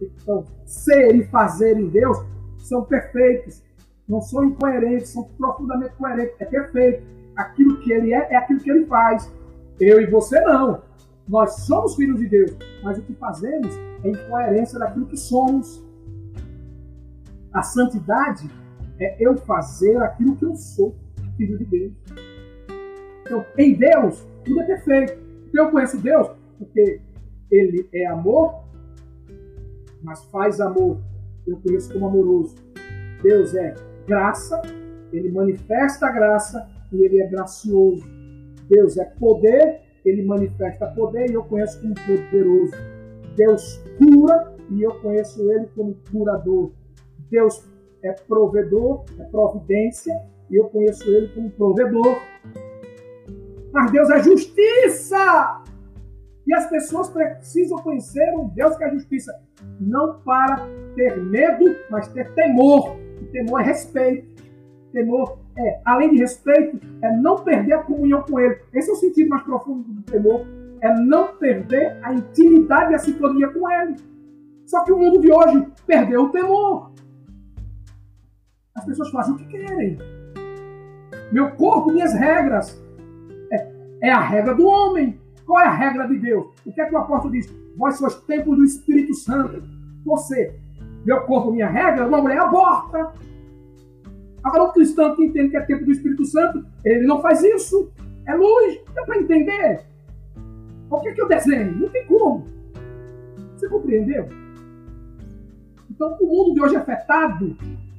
Então, ser e fazer em Deus são perfeitos não são incoerentes, são profundamente coerentes. É perfeito. Aquilo que ele é, é aquilo que ele faz. Eu e você não. Nós somos filhos de Deus, mas o que fazemos é incoerência daquilo que somos. A santidade é eu fazer aquilo que eu sou, filho de Deus. Então, em Deus, tudo é perfeito. Então, eu conheço Deus porque Ele é amor, mas faz amor. Eu conheço como amoroso. Deus é graça, ele manifesta a graça e ele é gracioso. Deus é poder, ele manifesta poder e eu conheço como poderoso. Deus cura e eu conheço ele como curador. Deus é provedor, é providência e eu conheço ele como provedor. Mas Deus é justiça! E as pessoas precisam conhecer um Deus que é justiça, não para ter medo, mas ter temor. O temor é respeito. Temor é, além de respeito, é não perder a comunhão com Ele. Esse é o sentido mais profundo do temor. É não perder a intimidade e a sintonia com Ele. Só que o mundo de hoje perdeu o temor. As pessoas fazem o que querem. Meu corpo, minhas regras. É, é a regra do homem. Qual é a regra de Deus? O que é que o apóstolo diz? Vós sois templos do Espírito Santo. Você meu corpo, minha regra, uma mulher aborta. Agora, o cristão que entende que é tempo do Espírito Santo, ele não faz isso. É luz, dá para entender. O que é que eu desenho? Não tem como. Você compreendeu? Então, o mundo de hoje é afetado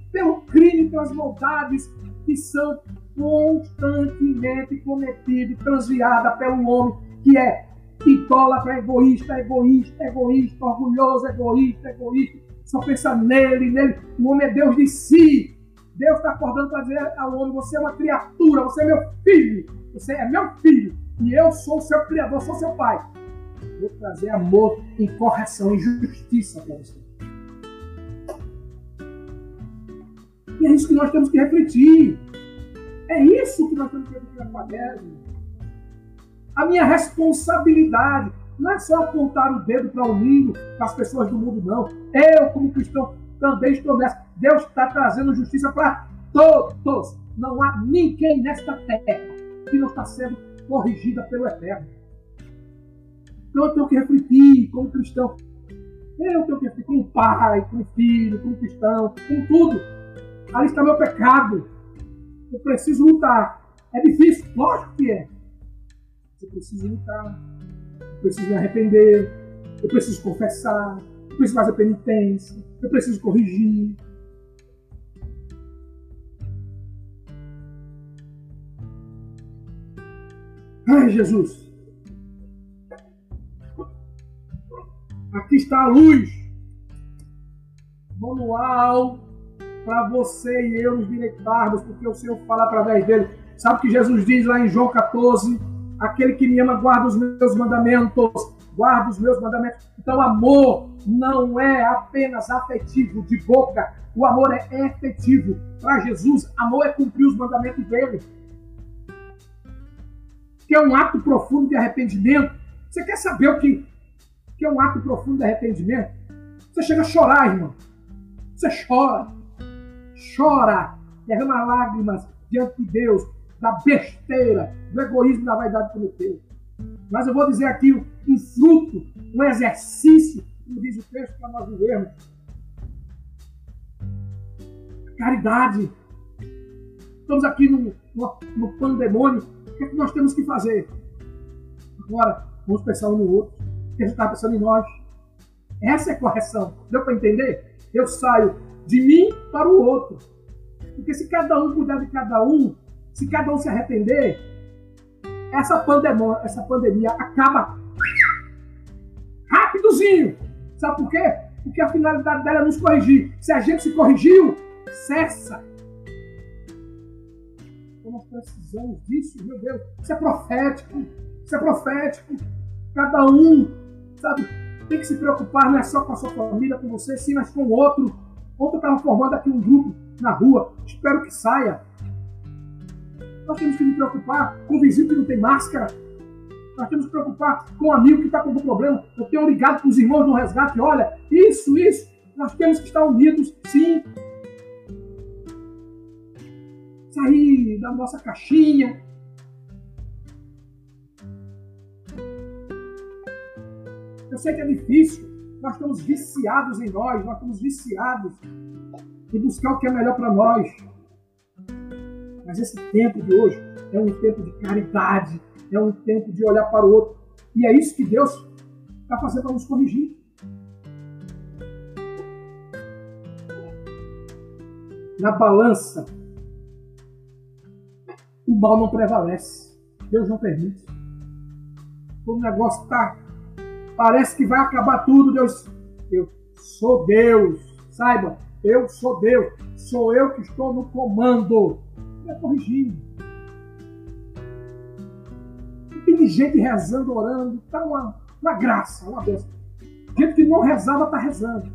pelo crime, pelas maldades que são constantemente cometidas, transviadas pelo homem, que é idólatra, egoísta, egoísta, egoísta, orgulhoso, egoísta, egoísta, só pensa nele, nele. O homem é Deus de si. Deus está acordando para dizer ao homem: você é uma criatura, você é meu filho, você é meu filho, e eu sou o seu criador, sou seu pai. Vou trazer amor e correção e justiça para você. E é isso que nós temos que refletir. É isso que nós temos que refletir na quadésima. A minha responsabilidade não é só apontar o dedo para o mundo, para as pessoas do mundo, não. Eu, como cristão, também estou nessa. Deus está trazendo justiça para todos. Não há ninguém nesta terra que não está sendo corrigida pelo Eterno. Então eu tenho que refletir como cristão. Eu tenho que com o pai, com o filho, com o cristão, com tudo. Ali está meu pecado. Eu preciso lutar. É difícil? Lógico que é. Eu preciso lutar. Eu preciso me arrepender. Eu preciso confessar. Eu preciso fazer penitência. Eu preciso corrigir. Ai, Jesus. Aqui está a luz. Manual para você e eu nos direitarmos, porque o Senhor fala através dele. Sabe o que Jesus diz lá em João 14? Aquele que me ama guarda os meus mandamentos, guarda os meus mandamentos. Então, amor não é apenas afetivo de boca, o amor é efetivo. Para Jesus, amor é cumprir os mandamentos dele que é um ato profundo de arrependimento. Você quer saber o que, que é um ato profundo de arrependimento? Você chega a chorar, irmão. Você chora. Chora. Derrama lágrimas diante de Deus, da besteira, do egoísmo, da vaidade que cometeu. Mas eu vou dizer aqui um fruto, um exercício, como diz o texto para nós vivermos. Caridade. Estamos aqui no, no, no pandemônio o que, é que nós temos que fazer? Agora, vamos pensar um no outro. Porque a gente está pensando em nós. Essa é a correção. Deu para entender? Eu saio de mim para o outro. Porque se cada um cuidar de cada um, se cada um se arrepender, essa pandemia, essa pandemia acaba rapidozinho. Sabe por quê? Porque a finalidade dela é nos corrigir. Se a gente se corrigiu, cessa nós precisamos disso, meu Deus. Isso é profético. Isso é profético. Cada um, sabe, tem que se preocupar não é só com a sua família, com você, sim, mas com o outro. Ontem eu estava formando aqui um grupo na rua, espero que saia. Nós temos que nos preocupar com o vizinho que não tem máscara. Nós temos que preocupar com o amigo que está com algum problema. Eu tenho ligado com os irmãos do resgate, olha, isso, isso. Nós temos que estar unidos, sim, da nossa caixinha. Eu sei que é difícil, nós estamos viciados em nós, nós estamos viciados em buscar o que é melhor para nós. Mas esse tempo de hoje é um tempo de caridade, é um tempo de olhar para o outro. E é isso que Deus está fazendo para nos corrigir. Na balança o mal não prevalece. Deus não permite. O negócio está. Parece que vai acabar tudo. Deus. Eu sou Deus. Saiba, eu sou Deus. Sou eu que estou no comando. É corrigindo. Tem gente rezando, orando. Está uma, uma graça, uma bênção. Gente que não rezava, está rezando.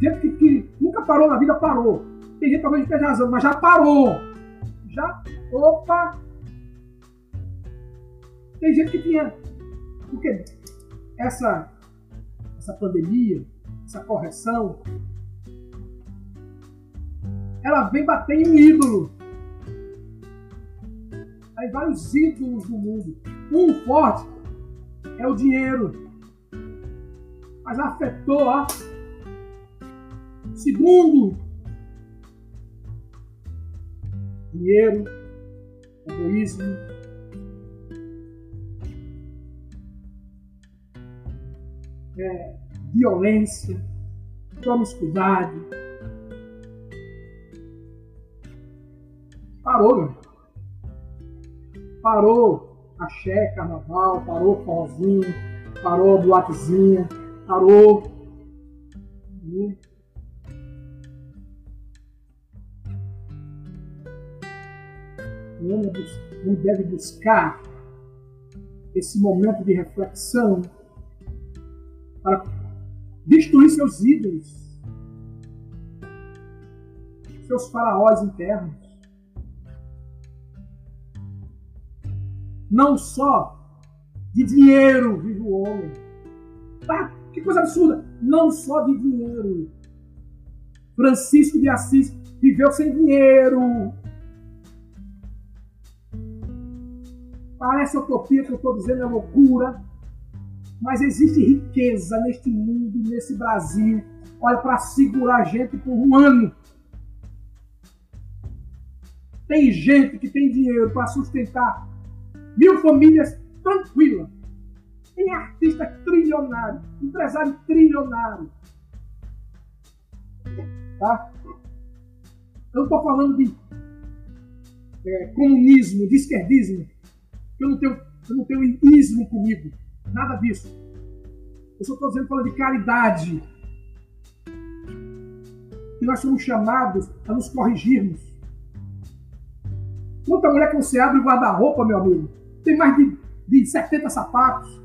Gente que, que, nunca parou na vida, parou. Tem gente que talvez esteja rezando, mas já parou já, opa! Tem gente que tinha. Porque essa, essa pandemia, essa correção, ela vem bater em um ídolo. Aí vários ídolos do mundo. Um forte é o dinheiro. Mas afetou, ó. Segundo, dinheiro, egoísmo. É, violência, promiscuidade. Parou, meu. Parou axé, carnaval, parou forrozinho, parou boatezinha, parou. o homem deve buscar esse momento de reflexão para destruir seus ídolos, seus faraós internos. Não só de dinheiro vive o homem. Ah, que coisa absurda! Não só de dinheiro. Francisco de Assis viveu sem dinheiro. Parece utopia que eu estou dizendo, é loucura. Mas existe riqueza neste mundo, nesse Brasil, olha, para segurar a gente por um ano. Tem gente que tem dinheiro para sustentar mil famílias tranquilas. Tem artista trilionário, empresário trilionário. Tá? Eu não estou falando de é, comunismo, de esquerdismo. Eu não tenho, eu não tenho ismo comigo. Nada disso. Eu só estou dizendo falando de caridade. Que nós somos chamados a nos corrigirmos. Quanta mulher que você abre o guarda-roupa, meu amigo, tem mais de, de 70 sapatos,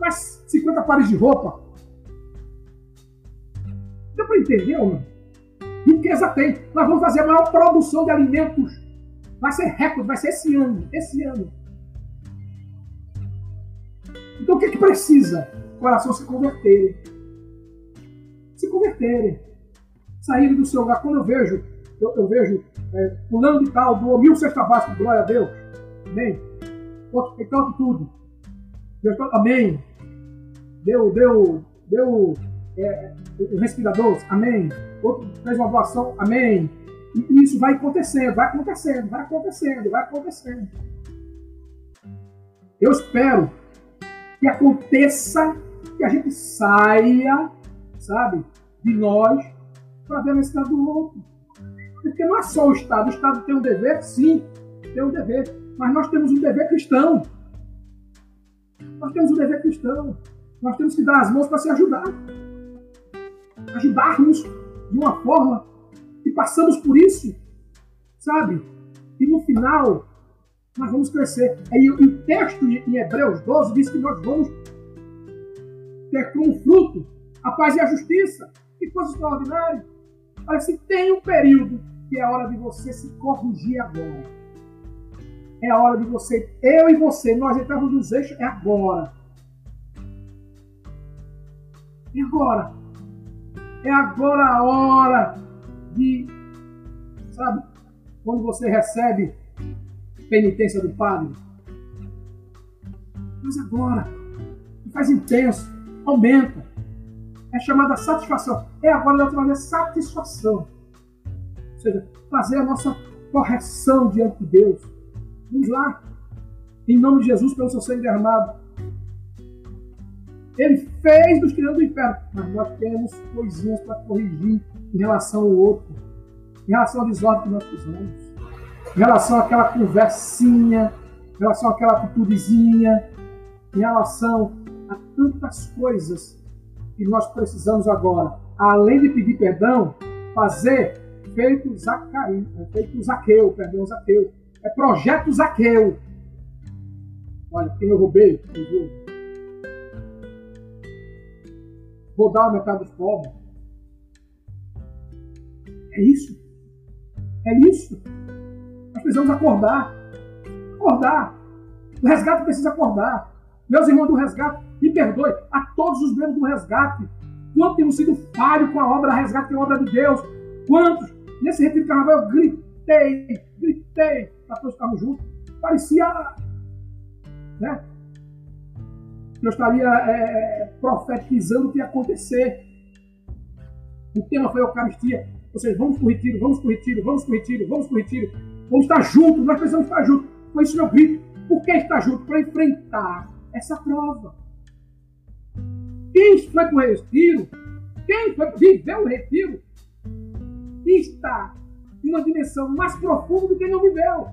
mais 50 pares de roupa. Deu para entender ou não? Riqueza tem. Nós vamos fazer a maior produção de alimentos. Vai ser recorde, vai ser esse ano. Esse ano. Então o que, é que precisa? O coração se converter. Se converterem. Saírem do seu lugar. Quando eu vejo, eu, eu vejo é, fulano de tal, doou mil cesta básica, glória a Deus. Amém. Outro então tudo. Deus, amém. Deu, deu, deu é, respirador, amém. Outro fez uma doação, amém. E isso vai acontecendo, vai acontecendo, vai acontecendo, vai acontecendo. Eu espero que aconteça, que a gente saia, sabe, de nós para ver a necessidade do outro. Porque não é só o Estado. O Estado tem um dever, sim, tem um dever. Mas nós temos um dever cristão. Nós temos um dever cristão. Nós temos que dar as mãos para se ajudar ajudarmos de uma forma que passamos por isso, sabe? E no final, nós vamos crescer. E, o texto em Hebreus 12 diz que nós vamos ter como fruto a paz e a justiça. Que coisa extraordinária. Olha, se tem um período que é hora de você se corrigir agora. É a hora de você, eu e você, nós entramos nos eixos, é agora. É agora. É agora a hora de, sabe, quando você recebe penitência do Padre. Mas agora, faz intenso, aumenta. É chamada satisfação. É agora da outra vez satisfação. Ou seja, fazer a nossa correção diante de Deus. Vamos lá. Em nome de Jesus, pelo seu sangue derramado. Ele fez nos tirando do inferno. Mas nós temos coisinhas para corrigir em relação ao outro, em relação ao desordem que nós fizemos, em relação àquela conversinha, em relação àquela atitudezinha, em relação a tantas coisas que nós precisamos agora, além de pedir perdão, fazer feito Zacarias, é feito Zaqueu, perdão, Zaqueu. É projeto Zaqueu. Olha, quem eu roubei, eu Vou dar a metade dos pobres. É isso. É isso. Precisamos acordar. Acordar. O resgate precisa acordar. Meus irmãos do resgate, me perdoe a todos os membros do resgate. Quanto temos sido falho com a obra resgate, que é a obra de Deus. Quantos? Nesse retiro carnaval eu gritei, gritei para todos estarmos juntos. Parecia. Né? eu estaria é, profetizando o que ia acontecer. O tema foi a Eucaristia. Seja, vamos para o retiro, vamos para o retiro, vamos para o retiro, vamos para o retiro. Vamos estar juntos, nós precisamos estar juntos. Por isso meu grito. Por que estar junto? Para enfrentar essa prova. Quem foi para o retiro, quem foi, viveu o retiro, está em uma dimensão mais profunda do que não viveu.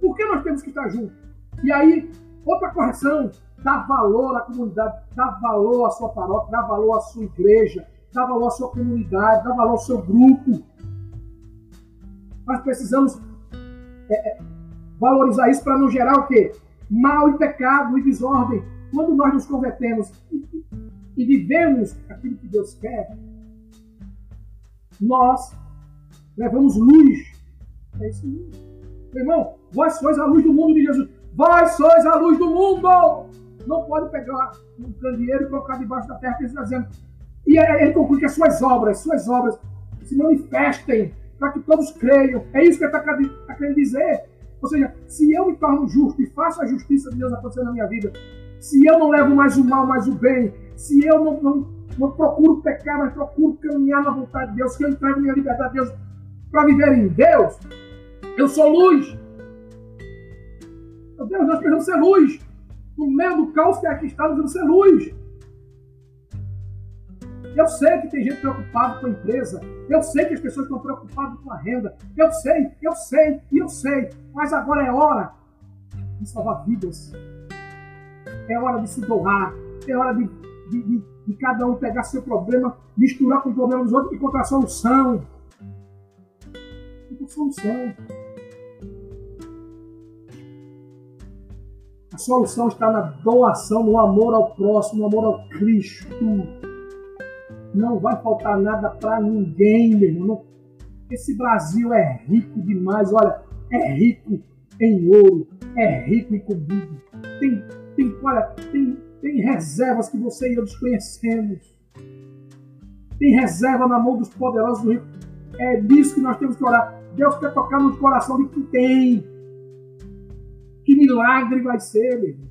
Por que nós temos que estar juntos? E aí, Outra correção, dá valor à comunidade, dá valor à sua paróquia, dá valor à sua igreja, dá valor à sua comunidade, dá valor ao seu grupo. Nós precisamos é, é, valorizar isso para não gerar o quê? Mal e pecado e desordem. Quando nós nos convertemos e, e vivemos aquilo que Deus quer, nós levamos luz. É isso. Meu irmão, vós sois a luz do mundo de Jesus. Vós sois a luz do mundo! Não pode pegar um candeeiro e colocar debaixo da terra, ele está dizendo. E ele conclui que as suas obras, suas obras se manifestem para que todos creiam. É isso que ele está tá querendo dizer. Ou seja, se eu me torno justo e faço a justiça de Deus acontecer na minha vida, se eu não levo mais o mal, mais o bem, se eu não, não, não procuro pecar, mas procuro caminhar na vontade de Deus, que eu entrego minha liberdade a Deus para viver em Deus, eu sou luz. Meu Deus, nós precisamos ser luz. No meio do caos que aqui está, nós precisamos ser luz. Eu sei que tem gente preocupada com a empresa. Eu sei que as pessoas estão preocupadas com a renda. Eu sei, eu sei eu sei. Mas agora é hora de salvar vidas. É hora de se doar. É hora de, de, de, de cada um pegar seu problema, misturar com o problema dos outros e encontrar solução. Encontrar solução. A solução está na doação, no amor ao próximo, no amor ao Cristo. Não vai faltar nada para ninguém, meu irmão. Esse Brasil é rico demais. Olha, é rico em ouro, é rico em comida. Tem, tem, olha, tem, tem reservas que você e eu desconhecemos. Tem reserva na mão dos poderosos do rico. É disso que nós temos que orar. Deus quer tocar no coração de quem tem. Que milagre vai ser, meu irmão.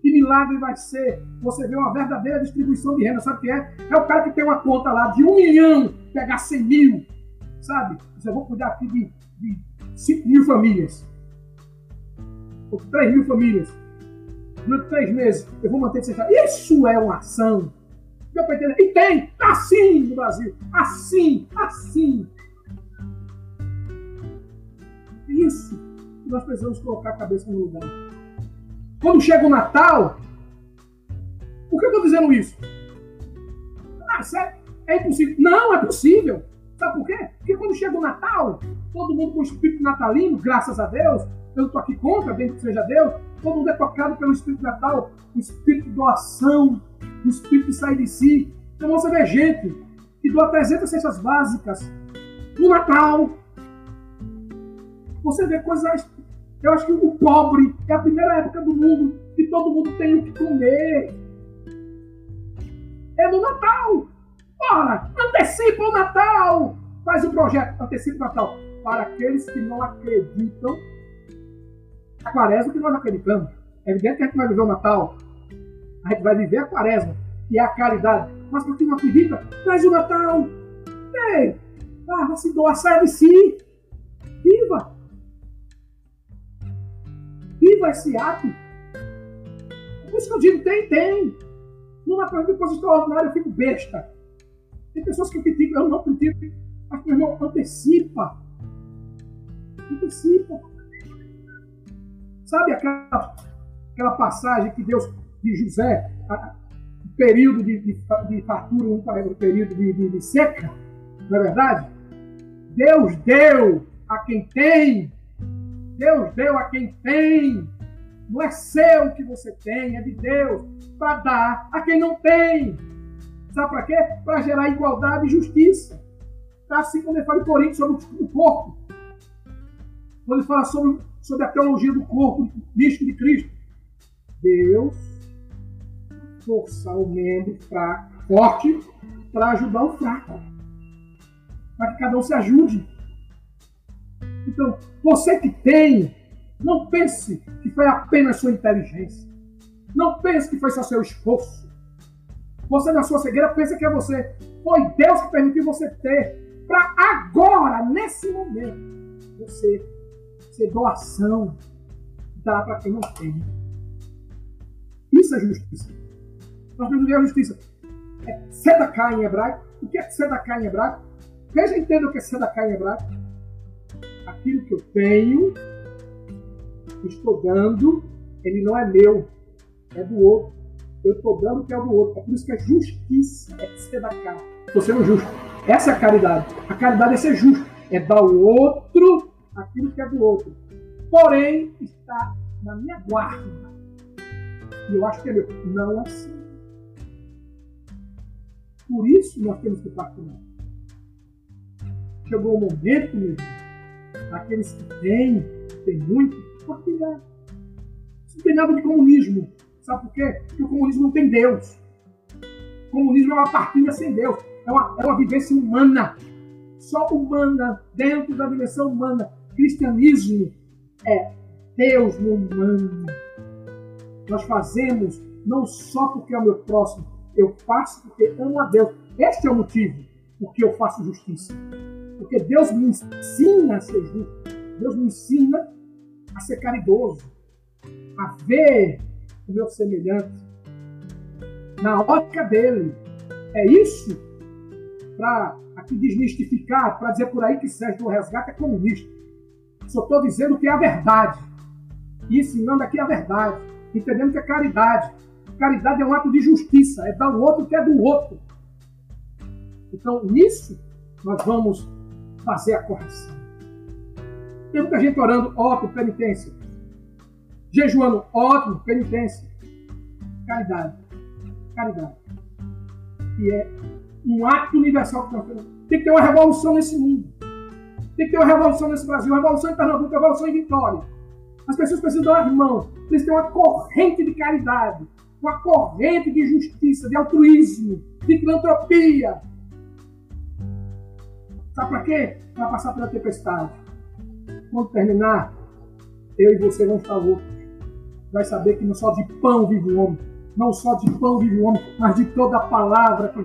Que milagre vai ser você ver uma verdadeira distribuição de renda. Sabe o que é? É o cara que tem uma conta lá de um milhão, pegar 100 mil, sabe? Eu vou cuidar aqui de, de 5 mil famílias. Ou 3 mil famílias. Durante três meses, eu vou manter esse Isso é uma ação. Deu para entender? E tem, assim no Brasil. Assim, assim. Isso que nós precisamos colocar a cabeça no lugar. Quando chega o Natal, por que eu estou dizendo isso? Ah, sério? É impossível. Não, é possível. Sabe por quê? Porque quando chega o Natal, todo mundo com o espírito natalino, graças a Deus, eu estou aqui contra, bem que seja Deus, todo mundo é tocado pelo espírito natal, o espírito de doação, o espírito de sair de si. Então você vê gente que doa 300 cestas básicas no Natal. Você vê coisas eu acho que o pobre é a primeira época do mundo que todo mundo tem o que comer. É no Natal. Ora, antecipa o Natal. Faz o um projeto, antecipa o Natal. Para aqueles que não acreditam, a quaresma que nós acreditamos. É evidente que a gente vai viver o Natal. A gente vai viver a quaresma, que é a caridade. Mas para quem não acredita, faz o Natal. Ei, ah, se doar, sai de si. Viva! Viva esse ato. Por isso que eu digo, tem, tem. Coisa de coisa extraordinária, eu fico besta. Tem pessoas que criticam, eu não critico. Mas, meu irmão, antecipa. Antecipa. Sabe aquela, aquela passagem que Deus, de José, o período de, de, de fartura, um período de, de, de seca, não é verdade? Deus deu a quem tem Deus deu a quem tem. Não é seu o que você tem, é de Deus, para dar a quem não tem. Sabe para quê? Para gerar igualdade e justiça. Tá assim como ele fala em Coríntios sobre o corpo. Quando ele fala sobre, sobre a teologia do corpo místico de Cristo. Deus força o membro fraco, forte para ajudar o fraco. Para que cada um se ajude. Então, você que tem, não pense que foi apenas sua inteligência. Não pense que foi só seu esforço. Você, na sua cegueira, pensa que é você. Foi Deus que permitiu você ter. Para agora, nesse momento, você ser doação, dar para quem não tem. Isso é justiça. Nós temos a justiça. É sedaká em hebraico. O que é sedaká em hebraico? Veja, entenda o que é sedaká em hebraico aquilo que eu tenho, estou dando, ele não é meu, é do outro. Eu estou dando o que é do outro. É por isso que é justiça, é ser da cara. Estou sendo justo. Essa é a caridade. A caridade é ser justo, é dar ao outro aquilo que é do outro. Porém, está na minha guarda. E eu acho que é meu. Não assim. Por isso nós temos que partilhar. Chegou o momento, meu irmão, aqueles que têm, têm muito, partilhar. Isso não tem nada de comunismo. Sabe por quê? Porque o comunismo não tem Deus. O comunismo é uma partilha sem Deus. É uma, é uma vivência humana. Só humana, dentro da dimensão humana. Cristianismo é Deus no humano. nós fazemos não só porque é o meu próximo, eu faço porque amo a Deus. Este é o motivo por que eu faço justiça. Porque Deus me ensina a ser justo. Deus me ensina a ser caridoso, a ver o meu semelhante na ótica dele. É isso para aqui desmistificar, para dizer por aí que Sérgio do Resgate é comunista. Só estou dizendo que é a verdade. E ensinando aqui a verdade. Entendendo que é caridade. Caridade é um ato de justiça, é dar o outro que é do outro. Então, nisso, nós vamos fazer a correção. Tem muita gente orando, ótimo, penitência. Jejuando, ótimo, penitência. Caridade. Caridade. E é um ato universal que nós temos. Tem que ter uma revolução nesse mundo. Tem que ter uma revolução nesse Brasil, uma revolução em Pernambuco, uma revolução em Vitória. As pessoas precisam dar as mãos. Precisam ter uma corrente de caridade, uma corrente de justiça, de altruísmo, de filantropia. Sabe para quê? Para passar pela tempestade. Quando terminar, eu e você vamos estar loucos. Vai saber que não só de pão vive o homem, não só de pão vive o homem, mas de toda a palavra que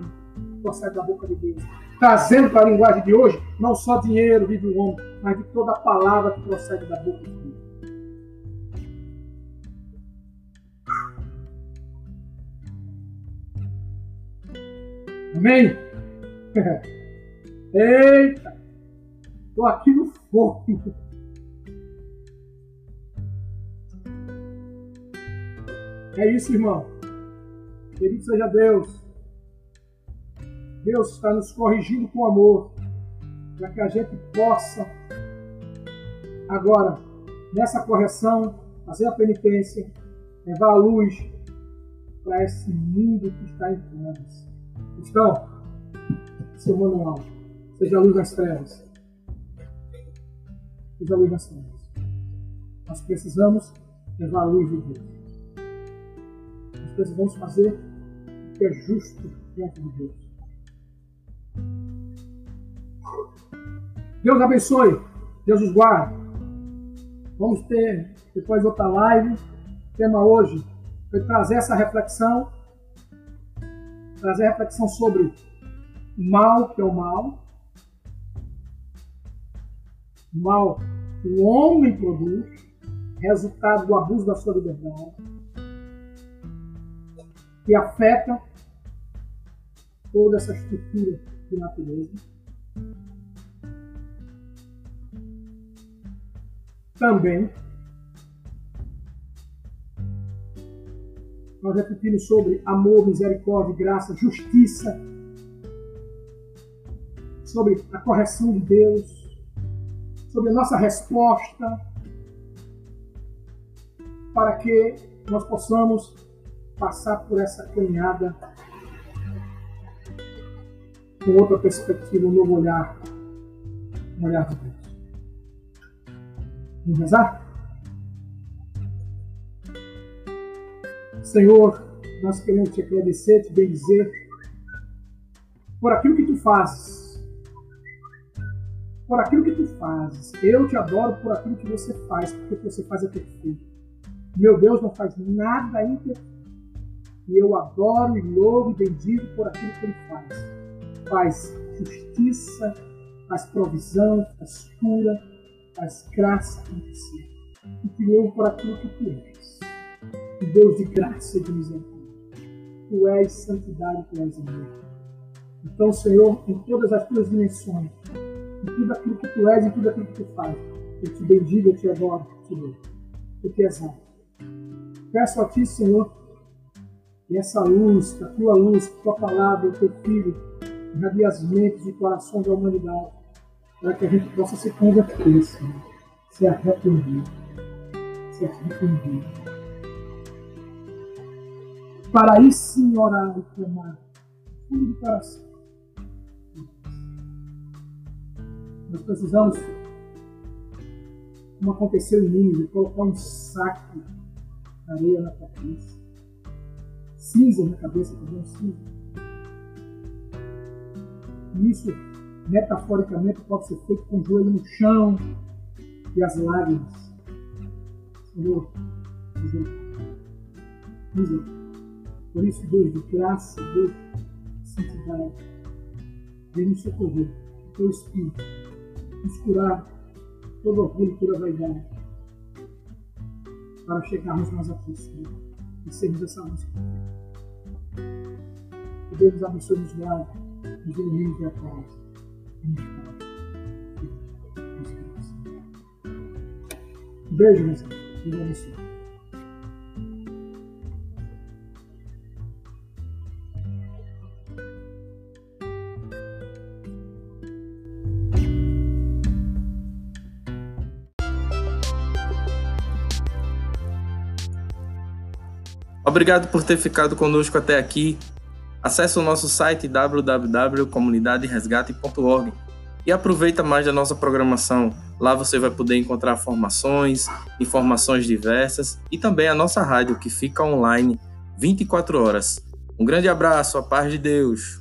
procede da boca de Deus. Trazendo para a linguagem de hoje, não só dinheiro vive o homem, mas de toda a palavra que procede da boca de Deus. Amém? *laughs* Eita! Estou aqui no fogo. É isso, irmão. Querido seja Deus. Deus está nos corrigindo com amor, para que a gente possa, agora, nessa correção, fazer a penitência, levar a luz para esse mundo que está em trevas. Então, seu manual, seja a luz das trevas. Seja a luz das trevas. Nós precisamos levar a luz de Deus. Nós precisamos fazer o que é justo diante de Deus. Deus abençoe. Deus os guarde. Vamos ter depois outra live. O tema hoje foi trazer essa reflexão. Trazer reflexão sobre o mal que é o mal. Mal o homem produz, resultado do abuso da sua liberdade, que afeta toda essa estrutura de natureza. também. Nós refletimos sobre amor, misericórdia, graça, justiça, sobre a correção de Deus, sobre a nossa resposta, para que nós possamos passar por essa caminhada com outra perspectiva, um novo olhar, um olhar de Deus. Vamos rezar? Senhor, nós queremos te agradecer, te bendizer por aquilo que tu fazes. Por aquilo que tu fazes. Eu te adoro por aquilo que você faz, porque o que você faz é perfeito. Meu Deus não faz nada imperfeito. E eu adoro e louvo e bendigo por aquilo que ele faz. Faz justiça, faz provisão, faz cura, faz graça acontecer. E criou por aquilo que tu és. O Deus de graça e de misericórdia. Tu és santidade, tu és amor. Então, Senhor, em todas as tuas dimensões, em tudo aquilo que tu és, em tudo aquilo que tu faz, eu te bendigo, eu te adoro, louvo. Eu te exalto. Peço a ti, Senhor, que essa luz, que a tua luz, que a tua palavra, o teu filho, irradie as mentes e corações da humanidade para que a gente possa se converter, Senhor, se arrepender, se arrepender. Para aí sim orar e clamar, fundo do coração. Nós precisamos, como aconteceu em mim, colocar um saco de areia na cabeça, cinza na cabeça, também cinza. E isso metaforicamente pode ser feito com o joelho no chão e as lágrimas. Senhor, Por isso, Deus de graça, Deus de santidade, vem nos socorrer, teu Espírito, nos curar todo orgulho, toda vaidade, para chegarmos mais aqui, Senhor, e sermos essa luz. Que Deus abençoe, nos guarde, nos ilumine e a paz. Beijo, meus amigos. Deus abençoe. Obrigado por ter ficado conosco até aqui. Acesse o nosso site www.comunidaderesgate.org e aproveita mais da nossa programação. Lá você vai poder encontrar formações, informações diversas e também a nossa rádio que fica online 24 horas. Um grande abraço, a paz de Deus.